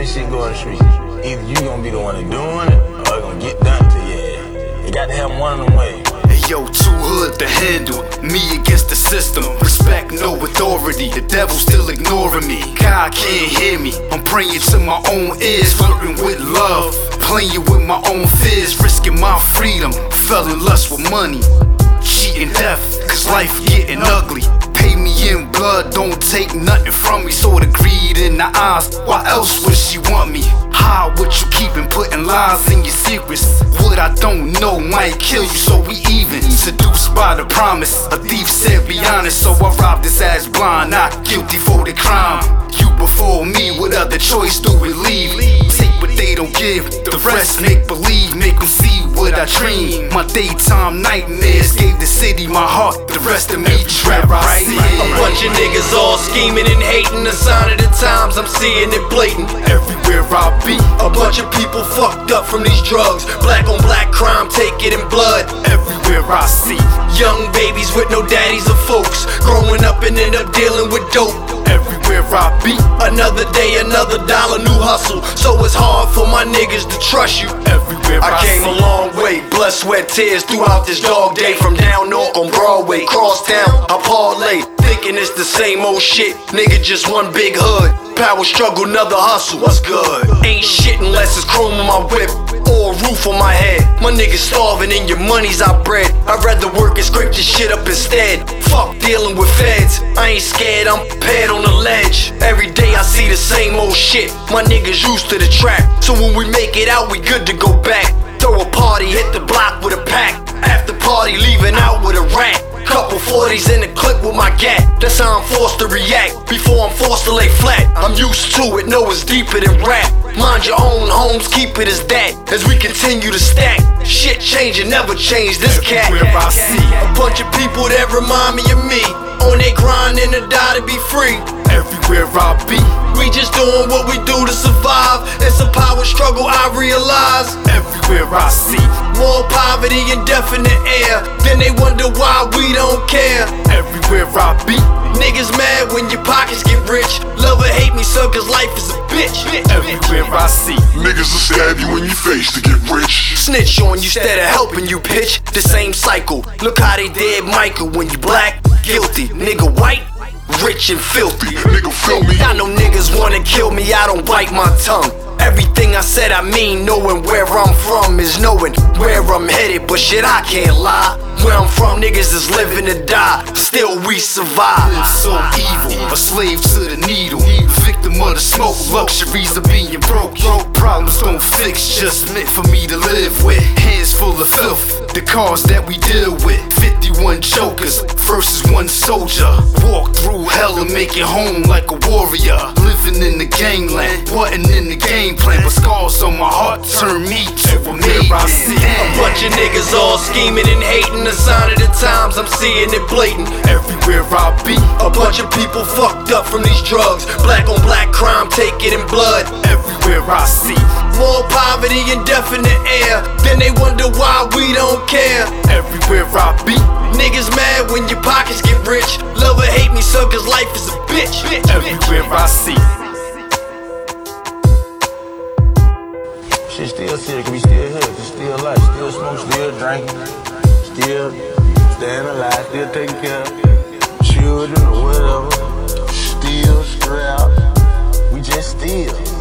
this shit go in the street. Either you gonna be the one that doing it, or it gonna get done to you. You got to have one of them ways. Yo, too hood to handle. Me against the system. Respect no authority. The devil still ignoring me. God can't hear me. I'm praying to my own ears, flirting with love. Playing with my own fears, risking my freedom. Fell in lust with money. Cheating death, cause life getting ugly. Me in blood, don't take nothing from me. So the greed in the eyes, why else would she want me? Hide what you keeping, putting lies in your secrets. What I don't know might kill you, so we even. Seduced by the promise, a thief said be honest. So I robbed his ass blind, not guilty for the crime. You before me, what other choice do we leave? Take what they don't give, the rest make believe, make them see what I dream. My daytime nightmares gave the city my heart, the rest of me trap niggas all scheming and hating. The sign of the times, I'm seeing it blatant. Everywhere I be, A bunch of people fucked up from these drugs. Black on black crime, take it in blood. everywhere I see, Young babies with no daddies or folks. Growing up and end up dealing with dope. Everywhere I be, Another day, another dollar, new hustle. So it's hard for my niggas to trust you. everywhere I, I came see. a long way, blood, sweat, tears throughout this dog day. From down north on Broadway, cross town, I parlay. Thinking it's the same old shit, nigga, just one big hood. Power struggle, another hustle. What's good? Ain't shit unless it's chrome on my whip or a roof on my head. My niggas starving and your money's out bread. I'd rather work scrape shit up instead. Fuck dealing with feds. I ain't scared, I'm prepared on the ledge. Every day I see the same old shit. My niggas used to the trap. So when we make it out, we good to go back. Throw a party, hit the block with a pack. After party, leaving out with a rat. Couple 40s in the clip with my gat. That's how I'm forced to react. Before I'm forced to lay flat. I'm used to it, know it's deeper than rap. Mind your own homes, keep it as that. As we continue to stack. Shit changing, never change this cat. Everywhere I see. A bunch of people that remind me of me. On they grind and to die to be free. Everywhere I be, We just doing what we do to survive. It's a power struggle, I realize. everywhere I see, More poverty and death in the air. Then they wonder why we don't care. everywhere I be, Niggas mad when your pockets get rich. Love or hate me, so cause life is a bitch. everywhere I see, Niggas will stab you in your face to get rich. Snitch on you instead of helping you, pitch. The same cycle. Look how they did Michael when you black, guilty. Nigga white, rich and filthy. Nigga, feel me? I know niggas wanna kill me, I don't bite my tongue. Everything I said, I mean, knowing where I'm from is knowing where I'm headed. But shit, I can't lie. Where I'm from, niggas is living to die. Still, we survive. so evil, a slave to the needle, victim of the smoke, luxuries of being broke. Problems don't fix, just meant for me to live with. Full of filth, the cars that we deal with. 51 chokers versus one soldier. Walk through hell and make it home like a warrior. Living in the gangland, wasn't in the game plan, but scars on my heart turn me to a mirror. I see A bunch of niggas all scheming and hating. The sign of the times, I'm seeing it blatant. Everywhere I be, A bunch of people fucked up from these drugs. Black on black crime, take it in blood. everywhere I see, More poverty and death in the air. Then they wonder why we don't care. everywhere I be, Niggas mad when your pockets get rich. Love or hate me, so cause life is a bitch. everywhere I see. Shit still serious, we still here, we still alive, still smoke, still drinking, still staying alive, still taking care of children or whatever, still strapped. We just still.